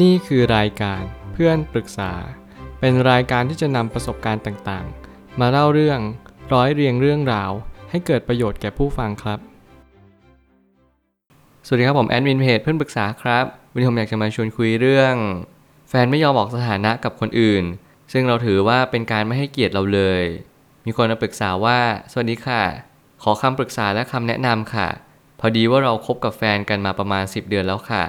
นี่คือรายการเพื่อนปรึกษา เป็นรายการที่จะนำประสบการณ์ต่างๆ มาเล่าเรื่องร้อยเรียงเรื่องราว ให้เกิดประโยชน์แก่ผู้ฟังครับ สวัสดีครับผมแอดมินเพจเพื่อนปรึกษาครับ วันนี้ผมอยากจะมาชวนคุยเรื่อง แฟนไม่ยอมบอกสถานะกับคนอื่น ซึ่งเราถือว่าเป็นการไม่ให้เกียรติเราเลย มีคนมาปรึกษาว่า สวัสดีค่ะ ขอคำปรึกษาและคำแนะนำค่ะ พอดีว่าเราคบกับแฟนกันมาประมาณ 10 เดือนแล้วค่ะ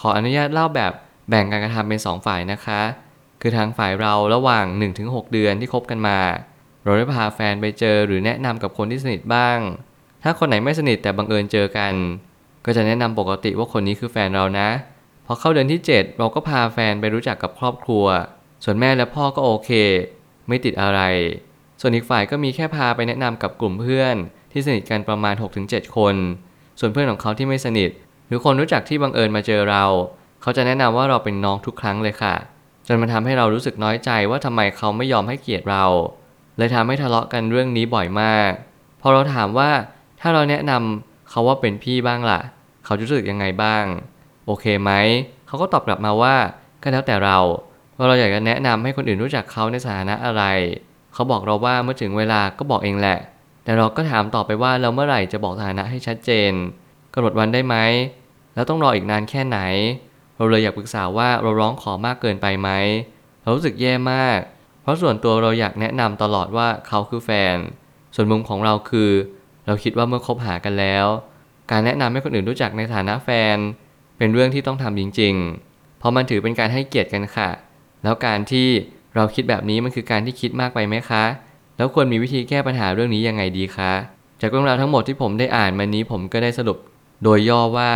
ขออนุญาตเล่าแบบ แบ่งการกระทำเป็น 2 ฝ่ายนะคะ คือทางฝ่ายเราระหว่าง 1-6 เดือนที่คบกันมา เราได้พาแฟนไปเจอหรือแนะนำกับคนที่สนิทบ้าง ถ้าคนไหนไม่สนิทแต่บังเอิญเจอกัน ก็จะแนะนำปกติว่าคนนี้คือแฟนเรานะ พอเข้าเดือนที่ 7 เราก็พาแฟนไปรู้จักกับครอบครัว ส่วนแม่และพ่อก็โอเค ไม่ติดอะไร ส่วนอีกฝ่ายก็มีแค่พาไปแนะนำกับกลุ่มเพื่อน ที่สนิทกันประมาณ 6-7 คน ส่วนเพื่อนของเขาที่ไม่สนิท หรือคนรู้จักที่บังเอิญมาเจอเรา เขาจะแนะนำว่าเราเป็นน้องทุกครั้งเลยค่ะ จนมันทำให้เรารู้สึกน้อยใจว่าทำไมเขาไม่ยอมให้เกียรติเราเลยทำให้ทะเลาะกันเรื่องนี้บ่อยมาก พอเราถามว่าถ้าเราแนะนำเขาว่าเป็นพี่บ้างล่ะ เขาจะรู้สึกยังไงบ้าง โอเคไหม เขาก็ตอบกลับมาว่าก็แล้วแต่เราว่าเราอยากจะแนะนำให้คนอื่นรู้จักเขาในสถานะอะไร เขาบอกเราว่าเมื่อถึงเวลาก็บอกเองแหละ แต่เราก็ถามต่อไปว่าเราเมื่อไหร่จะบอกสถานะให้ชัดเจนกำหนดวันได้ไหม แล้วต้องรออีกนานแค่ไหน เราเลยอยากปรึกษาว่าเราร้องขอมากเกินไปไหมเรารู้สึกแย่มาก เพราะส่วนตัวเราอยากแนะนำตลอดว่าเขาคือแฟน ส่วนมุมของเราคือ เราคิดว่าเมื่อคบหากันแล้ว การแนะนำให้คนอื่นรู้จักในฐานะแฟน เป็นเรื่องที่ต้องทำจริงๆ เพราะมันถือเป็นการให้เกียรติกันค่ะ แล้วการที่เราคิดแบบนี้มันคือการที่คิดมากไปไหมคะ แล้วควรมีวิธีแก้ปัญหาเรื่องนี้ยังไงดีคะ จากเรื่องราวทั้งหมดที่ผมได้อ่านมานี้ผมก็ได้สรุป โดยย่อว่า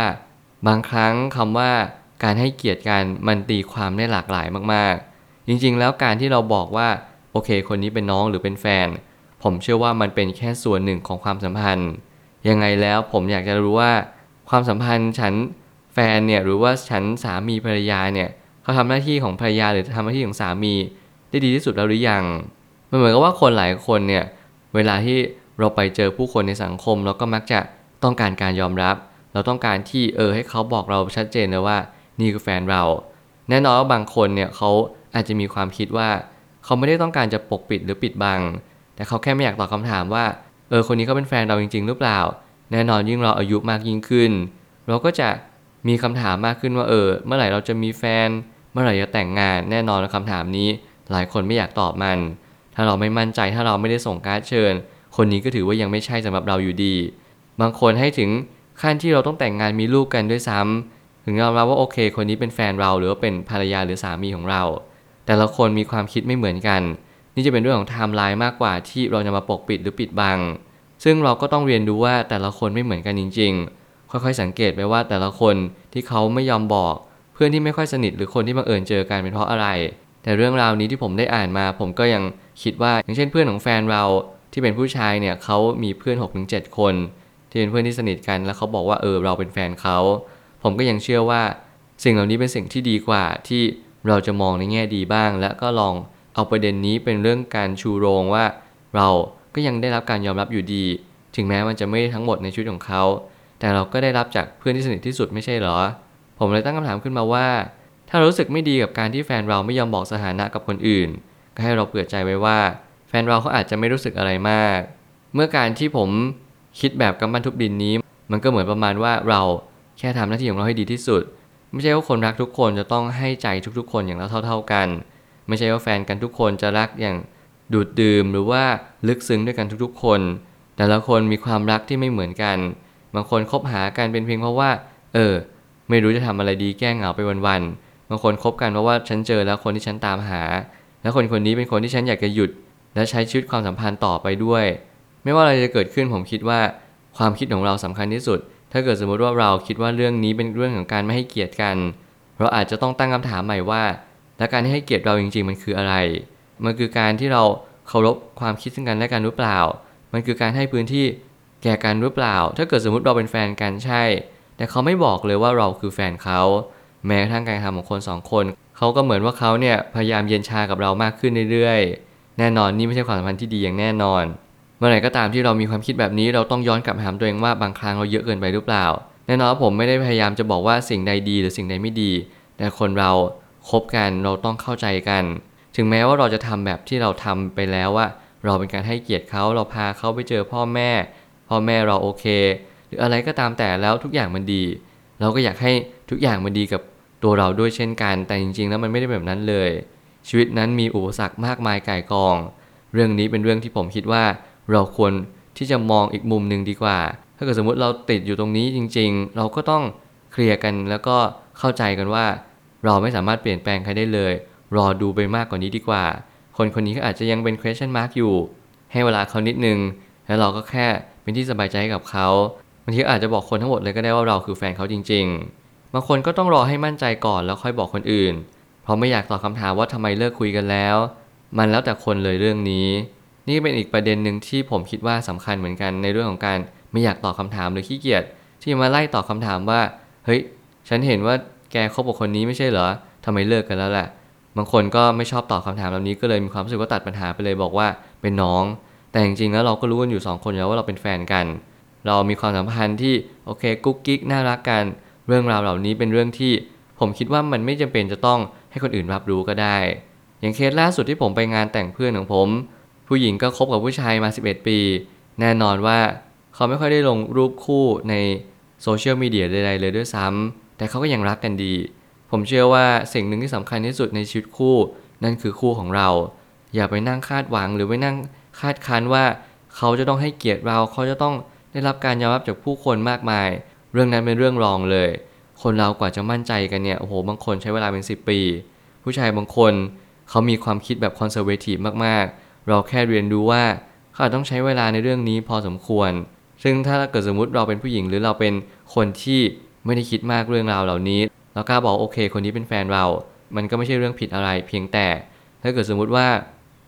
บางครั้งคำว่า การให้เกียรติกันมันตีความได้หลากหลายมากๆ จริงๆ แล้วการที่เราบอกว่าโอเค คนนี้เป็นน้องหรือเป็นแฟน ผมเชื่อว่ามันเป็นแค่ส่วนหนึ่งของความสัมพันธ์ ยังไงแล้วผมอยากจะรู้ว่าความสัมพันธ์ฉันแฟนเนี่ยหรือว่าฉันสามีภรรยาเนี่ยเขาทำหน้าที่ของภรรยาหรือทำหน้าที่ของสามีได้ดีที่สุดแล้วหรือยัง มันเหมือนกับว่าคนหลายคนเนี่ยเวลาที่เราไปเจอผู้คนในสังคมเราก็มักจะต้องการการยอมรับ เราต้องการที่เออให้เขาบอกเราชัดเจนเลยว่า นี่คือแฟนเรา แน่นอนว่าบางคนเนี่ยเขาอาจจะมีความคิดว่า เขาไม่ได้ต้องการจะปกปิดหรือปิดบัง แต่เขาแค่ไม่อยากตอบคาถามว่า เออคนนี้เขาเป็นแฟนเราจริง ๆ หรือเปล่า แน่นอนยิ่งเราอายุมากยิ่งขึ้น เราก็จะมีคำถามมากขึ้นว่าเออ เมื่อไหร่เราจะมีแฟน เมื่อไหร่จะแต่งงาน แน่นอนคำถามนี้ หลายคนไม่อยากตอบมัน ถ้าเราไม่มั่นใจถ้าเราไม่ได้ส่งการ์ดเชิญ คนนี้ก็ถือว่ายังไม่ใช่สำหรับเราอยู่ดี บางคนให้ถึงขั้นที่เราต้องแต่งงานมีลูกกันด้วยซ้ำ ถึงยอมรับว่าโอเค คนนี้เป็นแฟนเราหรือว่าเป็นภรรยาหรือสามีของเรา แต่ละคนมีความคิดไม่เหมือนกัน นี่จะเป็นเรื่องของไทม์ไลน์มากกว่าที่เราจะมาปกปิดหรือปิดบัง ซึ่งเราก็ต้องเรียนรู้ว่าแต่ละคนไม่เหมือนกันจริง ๆ ค่อยๆสังเกตไปว่าแต่ละคนที่เขาไม่ยอมบอก เพื่อนที่ไม่ค่อยสนิทหรือคนที่บังเอิญเจอกันเป็นเพราะอะไร แต่เรื่องราวนี้ที่ผมได้อ่านมา ผมก็ยังคิดว่า อย่างเช่นเพื่อนของแฟนเราที่เป็นผู้ชายเนี่ยเขามีเพื่อน6-7คน ที่เป็นเพื่อนที่สนิทกันแล้วเขาบอกว่าเออเราเป็นแฟนเขา ผมก็ยังเชื่อว่า สิ่งเหล่านี้เป็นสิ่งที่ดีกว่าที่เราจะมองในแง่ดีบ้าง และก็ลองเอาประเด็นนี้เป็นเรื่องการชูโรงว่า เราก็ยังได้รับการยอมรับอยู่ดี ถึงแม้มันจะไม่ทั้งหมดในชีวิตของเขา แต่เราก็ได้รับจากเพื่อนที่สนิทที่สุดไม่ใช่เหรอ ผมเลยตั้งคำถามขึ้นมาว่า ถ้ารารู้สึกไม่ดีกับการที่แฟนเราไม่ยอมบอกสถานะกับคนอื่น ก็ให้เราเปิดใจไว้ว่า แฟนเราเขาอาจจะไม่รู้สึกอะไรมาก เมื่อการที่ผมคิดแบบกำบันทุบดินนี้ มันก็เหมือนประมาณว่าเรา แค่ทำหน้าที่ของเราให้ดีที่สุด ไม่ใช่ว่าคนรักทุกคนจะต้องให้ใจทุกๆ คนอย่างเท่า ๆกัน ไม่ใช่ว่าแฟนกันทุกคนจะรักอย่างดูดดื่มหรือว่าลึกซึ้งด้วยกันทุกๆ คน แต่ละคนมีความรักที่ไม่เหมือนกัน บางคนคบหากันเป็นเพียงเพราะว่า เออ ไม่รู้จะทำอะไรดีแก้เหงาไปวันๆ บางคนคบกันเพราะว่าฉันเจอแล้วคนที่ฉันตามหา แล้วคนคนนี้เป็นคนที่ฉันอยากจะหยุด และใช้ชีวิตความสัมพันธ์ต่อไปด้วย ไม่ว่าอะไรจะเกิดขึ้นผมคิดว่า ความคิดของเราสำคัญที่สุด ถ้าเกิดสมมติว่าเราคิดว่าเรื่องนี้เป็นเรื่องของการไม่ให้เกียรติกัน เราอาจจะต้องตั้งคำถามใหม่ว่า และการให้เกียรติเราจริง ๆ มันคืออะไร มันคือการที่เราเคารพความคิดซึ่งกันและกันหรือเปล่า มันคือการให้พื้นที่แก่กันหรือเปล่า ถ้าเกิดสมมติเราเป็นแฟนกันใช่ แต่เขาไม่บอกเลยว่าเราคือแฟนเขา แม้กระทั่งการทำของคนสองคน เขาก็เหมือนว่าเขาเนี่ยพยายามเย็นชากับเรามากขึ้นเรื่อยๆ แน่นอนนี่ไม่ใช่ความสัมพันธ์ที่ดีอย่างแน่นอน มื่อไหร่ก็ตามที่เรามีความคิดแบบนี้เราต้องย้อนกลับมาถามตัวเองว่าบางครั้งเราเยอะเกินไปหรือเปล่า แน่นอนผมไม่ได้พยายามจะบอกว่าสิ่งใดดีหรือสิ่งใดไม่ดี แต่คนเราคบกันเราต้องเข้าใจกัน ถึงแม้ว่าเราจะทำแบบที่เราทำไปแล้วว่า เราเป็นการให้เกียรติเขาเราพาเขาไปเจอพ่อแม่ พ่อแม่เราโอเค หรืออะไรก็ตามแต่แล้วทุกอย่างมันดี เราก็อยากให้ทุกอย่างมันดีกับตัวเราด้วยเช่นกัน แต่จริง ๆ แล้วมันไม่ได้แบบนั้นเลย ชีวิตนั้นมีอุปสรรคมากมายก่ายกอง เรื่องนี้เป็นเรื่องที่ผมคิดว่า เราควรที่จะมองอีกมุมหนึ่งดีกว่า ถ้าเกิดสมมติเราติดอยู่ตรงนี้จริง ๆ เราก็ต้องเคลียร์กันแล้วก็เข้าใจกันว่า เราไม่สามารถเปลี่ยนแปลงใครได้เลย รอดูไปมากกว่านี้ดีกว่า คนคนนี้ก็อาจจะยังเป็น question mark อยู่ ให้เวลาเขานิดนึง แล้วเราก็แค่เป็นที่สบายใจให้กับเขาบางทีอาจจะบอกคนทั้งหมดเลยก็ได้ว่าเราคือแฟนเขาจริง ๆ บางคนก็ต้องรอให้มั่นใจก่อนแล้วค่อยบอกคนอื่น เพราะไม่อยากตอบคำถามว่าทำไมเลิกคุยกันแล้ว มันแล้วแต่คนเลยเรื่องนี้ นี่เป็นอีกประเด็นหนึ่งที่ผมคิดว่าสำคัญเหมือนกันในเรื่องของการไม่อยากตอบคำถามหรือขี้เกียจที่มาไล่ตอบคำถามว่า เฮ้ย ฉันเห็นว่าแกคบกับคนนี้ไม่ใช่เหรอทำไมเลิกกันแล้วแหละบางคนก็ไม่ชอบตอบคำถามเหล่านี้ก็เลยมีความรู้สึกว่าตัดปัญหาไปเลยบอกว่าเป็นน้อง แต่จริงๆแล้วเราก็รู้กันอยู่สองคนแล้วว่าเราเป็นแฟนกัน เรามีความสัมพันธ์ที่โอเคกุ๊กกิ๊กน่ารักกัน เรื่องราวเหล่านี้เป็นเรื่องที่ ผมคิดว่ามันไม่จำเป็นจะต้องให้คนอื่นรับรู้ก็ได้ อย่างเคสล่าสุดที่ผมไปงานแต่งเพื่อนของผม ผู้หญิงก็คบกับผู้ชายมา 11 ปี แน่นอนว่าเขาไม่ค่อยได้ลงรูปคู่ในโซเชียลมีเดียใดๆเลยด้วยซ้ำแต่เขาก็ยังรักกันดี ผมเชื่อว่าสิ่งหนึ่งที่สำคัญที่สุดในชีวิตคู่ นั่นคือคู่ของเรา อย่าไปนั่งคาดหวังหรือไปนั่งคาดคั้นว่าเขาจะต้องให้เกียรติเราเขาจะต้องได้รับการยอมรับจากผู้คนมากมาย เรื่องนั้นเป็นเรื่องรองเลย คนเรากว่าจะมั่นใจกันเนี่ย โอ้โห บางคนใช้เวลาเป็น 10 ปี ผู้ชายบางคนเขามีความคิดแบบคอนเซอร์เวทีฟมากๆ เราแค่เรียนรู้ว่าเขาอาจต้องใช้เวลาในเรื่องนี้พอสมควร ซึ่งถ้าเกิดสมมติเราเป็นผู้หญิงหรือเราเป็นคนที่ไม่ได้คิดมากเรื่องราวเหล่านี้ แล้วกล้าบอกโอเค คนนี้เป็นแฟนเรา มันก็ไม่ใช่เรื่องผิดอะไร เพียงแต่ ถ้าเกิดสมมุติว่า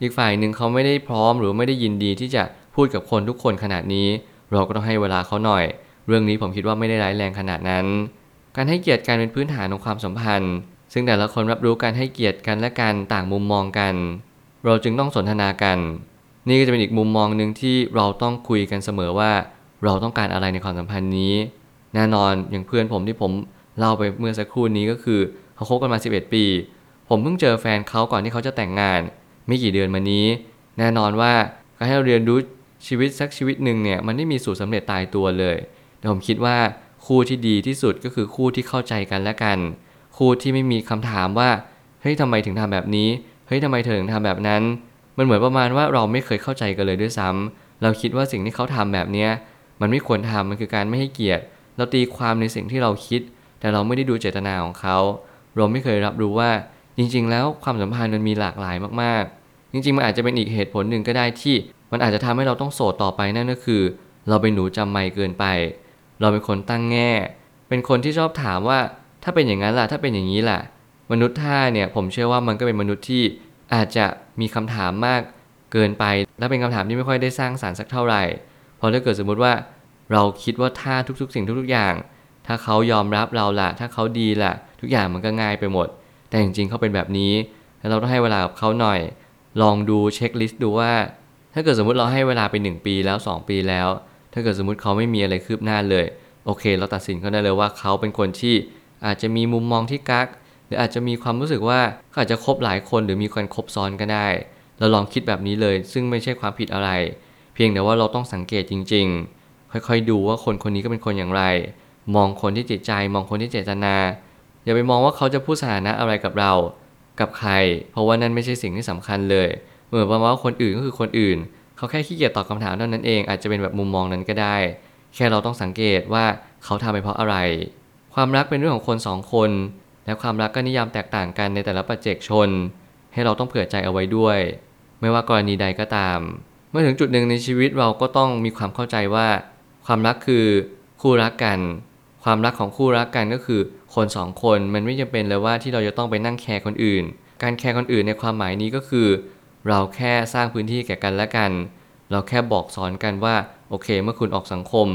อีกฝ่ายหนึ่งเขาไม่ได้พร้อมหรือไม่ได้ยินดีที่จะพูดกับคนทุกคนขนาดนี้ เราก็ต้องให้เวลาเขาหน่อย เรื่องนี้ผมคิดว่าไม่ได้ร้ายแรงขนาดนั้น การให้เกียรติกันเป็นพื้นฐานของความสัมพันธ์ ซึ่งแต่ละคนรับรู้การให้เกียรติกันและกันต่างมุมมองกัน เราจึงต้องสนทนากัน นี่ก็จะเป็นอีกมุมมองหนึ่งที่เราต้องคุยกันเสมอว่า เราต้องการอะไรในความสัมพันธ์นี้ แน่นอนอย่างเพื่อนผมที่ผมเล่าไปเมื่อสักครู่นี้ก็คือเขาคบกันมา 11 ปี ผมเพิ่งเจอแฟนเขาก่อนที่เขาจะแต่งงาน ไม่กี่เดือนมานี้ แน่นอนว่าการให้เราเรียนรู้ชีวิตสักชีวิตหนึ่งเนี่ยมันไม่มีสูตรสำเร็จตายตัวเลยแต่ผมคิดว่าคู่ที่ดีที่สุดก็คือคู่ที่เข้าใจกันและกัน คู่ที่ไม่มีคำถามว่าเฮ้ยทำไมถึงทำแบบนี้ เฮ้ยทำไมเธอถึงทำแบบนั้น มันเหมือนประมาณว่าเราไม่เคยเข้าใจกันเลยด้วยซ้ำเราคิดว่าสิ่งที่เขาทำแบบเนี้ยมันไม่ควรทำมันคือการไม่ให้เกียรติ เราตีความในสิ่งที่เราคิด แต่เราไม่ได้ดูเจตนาของเขา เราไม่เคยรับรู้ว่าจริง ๆ แล้วความสัมพันธ์มันมีหลากหลายมากๆ จริงๆมันอาจจะเป็นอีกเหตุผลหนึ่งก็ได้ที่ มันอาจจะทำให้เราต้องโสดต่อไปนั่นก็คือ เราเป็นหนูจำไม่เกินไป เราเป็นคนตั้งแง่ เป็นคนที่ชอบถามว่า ถ้าเป็นอย่างนั้นล่ะถ้าเป็นอย่างนี้ล่ะ มนุษย์ท่าเนี่ยผมเชื่อว่ามันก็เป็นมนุษย์ที่อาจจะมีคำถามมากเกินไป และเป็นคำถามที่ไม่ค่อยได้สร้างสารรค์สักเท่าไหร่เพราะถ้าเกิดสมมุติว่าเราคิดว่าท่าทุก ๆ สิ่งทุก ๆ อย่าง ถ้าเขายอมรับเราละถ้าเขาดีละทุกอย่างมันก็ง่ายไปหมด แต่จริงๆเขาเป็นแบบนี้ แล้วเราต้องให้เวลากับเขาหน่อย ลองดูเช็คลิสต์ดูว่า ถ้าเกิดสมมติเราให้เวลาไป 1 ปีแล้ว 2 ปีแล้ว ถ้าเกิดสมมติเขาไม่มีอะไรคืบหน้าเลย โอเค เราตัดสินเขาได้เลยว่าเขาเป็นคนที่อาจจะมีมุมมองที่กัก หรืออาจจะมีความรู้สึกว่าเขาอาจจะคบหลายคนหรือมีคนคบซ้อนก็ได้ เราลองคิดแบบนี้เลย ซึ่งไม่ใช่ความผิดอะไร เพียงแต่ว่าเราต้องสังเกตจริง ๆ ค่อยๆดูว่าคนคนนี้ก็เป็นคนอย่างไร มองคนที่จิตใจ มองคนที่เจตนา อย่าไปมองว่าเขาจะพูดสถานะอะไรกับเรา กับใคร เพราะว่านั่นไม่ใช่สิ่งที่สำคัญเลยเหมือนประมาณว่าคนอื่นก็คือคนอื่น เขาแค่ขี้เกียจตอบคำถามเท่านั้นเองอาจจะเป็นแบบมุมมองนั้นก็ได้ แค่เราต้องสังเกตว่าเขาทำไปเพราะอะไร ความรักเป็นเรื่องของคนสองคน และความรักก็นิยามแตกต่างกันในแต่ละปัจเจกชน ให้เราต้องเผื่อใจเอาไว้ด้วย ไม่ว่ากรณีใดก็ตาม เมื่อถึงจุดหนึ่งในชีวิตเราก็ต้องมีความเข้าใจว่า ความรักคือคู่รักกัน ความรักของคู่รักกันก็คือ คนสองคนมันไม่จำเป็นเลยว่าที่เราจะต้องไปนั่งแคร์คนอื่น การแคร์คนอื่นในความหมายนี้ก็คือ เราแค่สร้างพื้นที่แก่กันและกัน เราแค่บอกสอนกันว่าโอเค เมื่อคุณออกสังคม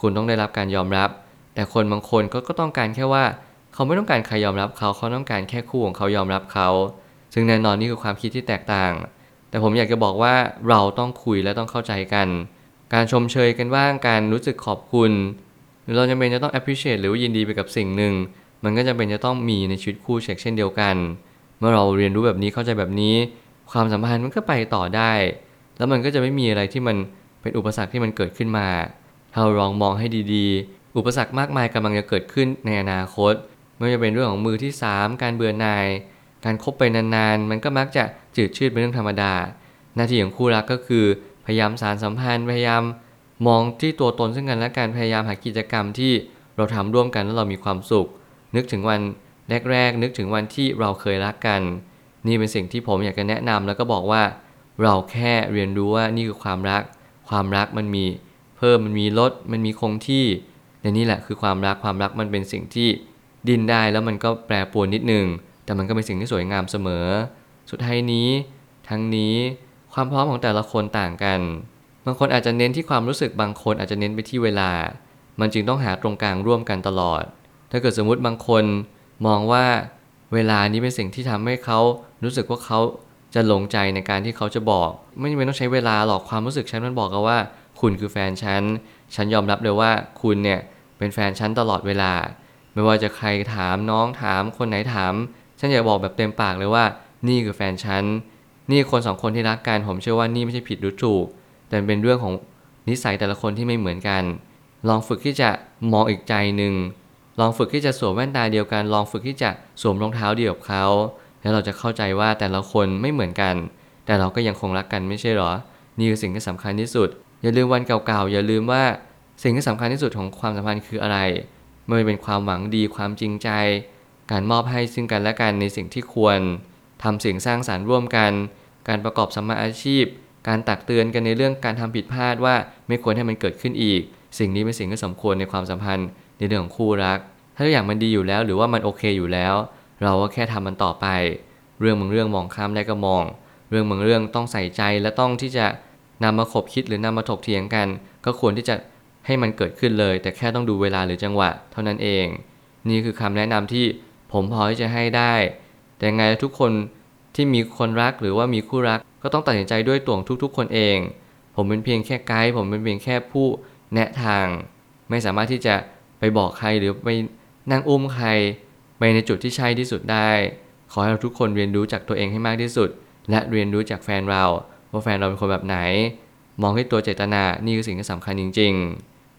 คุณต้องได้รับการยอมรับ แต่คนบางคนก็ก็ต้องการแค่ว่า เขาไม่ต้องการใครยอมรับเขาเขาต้องการแค่คู่ของเขายอมรับเขา ซึ่งแน่นอนนี่คือความคิดที่แตกต่าง แต่ผมอยากจะบอกว่าเราต้องคุยและต้องเข้าใจกัน การชมเชยกันบ้างการรู้สึกขอบคุณ หรือเราจำเป็นจะต้อง appreciate หรือว่ายินดีไปกับสิ่งหนึ่ง มันก็จะเป็นจะต้องมีในชีวิตคู่เช่นเดียวกัน เมื่อเราเรียนรู้แบบนี้เข้าใจแบบนี้ ความสัมพันธ์มันก็ไปต่อได้ แล้วมันก็จะไม่มีอะไรที่มันเป็นอุปสรรคที่มันเกิดขึ้นมาถ้าเราลองมองให้ดีๆ อุปสรรคมากมายกำลังจะเกิดขึ้นในอนาคต ไม่ว่าจะเป็นเรื่องของมือที่ 3 การเบื่อหน่าย การคบไปนานๆ มันก็มักจะจืดชืดเป็นเรื่องธรรมดา หน้าที่ของคู่รักก็คือ พยายามสารสัมพันธ์ พยายามมองที่ตัวตนซึ่งกันและการพยายามหากิจกรรมที่เราทำร่วมกันแล้วเรามีความสุข นึกถึงวันแรกๆ นึกถึงวันที่เราเคยรักกัน นี่เป็นสิ่งที่ผมอยากจะแนะนำแล้วก็บอกว่า เราแค่เรียนรู้ว่านี่คือความรัก ความรักมันมี เพิ่มมันมีลดมันมีคงที่และนี่แหละคือความรักความรักมันเป็นสิ่งที่ ดินได้แล้วมันก็แปรปรวนนิดหนึ่ง แต่มันก็เป็นสิ่งที่สวยงามเสมอ สุดท้ายนี้ ทั้งนี้ความพร้อมของแต่ละคนต่างกัน บางคนอาจจะเน้นที่ความรู้สึกบางคนอาจจะเน้นไปที่เวลา มันจึงต้องหาตรงกลางร่วมกันตลอด ถ้าเกิดสมมุติบางคนมองว่าเวลานี้เป็นสิ่งที่ทำให้เขารู้สึกว่าเขาจะหลงใจในการที่เขาจะบอก ไม่จำเป็นต้องใช้เวลาหรอกความรู้สึกฉันมันบอกกันว่า คุณคือแฟนฉัน ฉันยอมรับเลยว่าคุณเนี่ยเป็นแฟนฉันตลอดเวลา ไม่ว่าจะใครถามน้องถามคนไหนถาม ฉันอยากบอกแบบเต็มปากเลยว่า นี่คือแฟนฉัน นี่คนสองคนที่รักกันผมเชื่อว่านี่ไม่ใช่ผิดหรือถูก แต่เป็นเรื่องของนิสัยแต่ละคนที่ไม่เหมือนกัน ลองฝึกที่จะมองอีกใจหนึ่ง ลองฝึกที่จะสวมแว่นตาเดียวกัน ลองฝึกที่จะสวมรองเท้าเดียวกับเขา แล้วเราจะเข้าใจว่าแต่ละคนไม่เหมือนกัน แต่เราก็ยังคงรักกันไม่ใช่หรอ นี่คือสิ่งที่สำคัญที่สุด อย่าลืมวันเก่าๆ อย่าลืมว่าสิ่งที่สำคัญที่สุดของความสัมพันธ์คืออะไร ไม่ว่าเป็นความหวังดีความจริงใจ การมอบให้ซึ่งกันและกันในสิ่งที่ควรทำสิ่งสร้างสารรค์ร่วมกัน การประกอบสมาอาชีพ การตักเตือนกันในเรื่องการทำผิดพลาดว่าไม่ควรให้มันเกิดขึ้นอีก สิ่งนี้เป็นสิ่งที่สมควรในความสัมพันธ์ในเรื่องของคู่รัก ถ้าทุกอย่างมันดีอยู่แล้วหรือว่ามันโอเคอยู่แล้ว เราก็แค่ทำมันต่อไป เรื่องบางเรื่องมองข้ามได้ก็มอง เรื่องบางเรื่องต้องใส่ใจและต้องที่จะนำมาขบคิดหรือนำมาถกเถียงกัน ก็ควรที่จะ ให้มันเกิดขึ้นเลย แต่แค่ต้องดูเวลาหรือจังหวะ เท่านั้นเอง นี่คือคำแนะนำที่ผมพอที่จะให้ได้ แต่ไงทุกคนที่มีคนรักหรือว่ามีคู่รัก ก็ต้องตัดสินใจด้วยตัวของทุก ๆ คนเอง ผมเป็นเพียงแค่ไกด์ผมเป็นเพียงแค่ผู้แนะทาง ไม่สามารถที่จะไปบอกใครหรือไปนั่งอุ้มใครไปในจุดที่ใช่ที่สุดได้ ขอให้เราทุกคนเรียนรู้จากตัวเองให้มากที่สุด และเรียนรู้จากแฟนเราว่าแฟนเราเป็นคนแบบไหน มองที่ตัวเจตนานี่คือสิ่งที่สำคัญจริง ๆ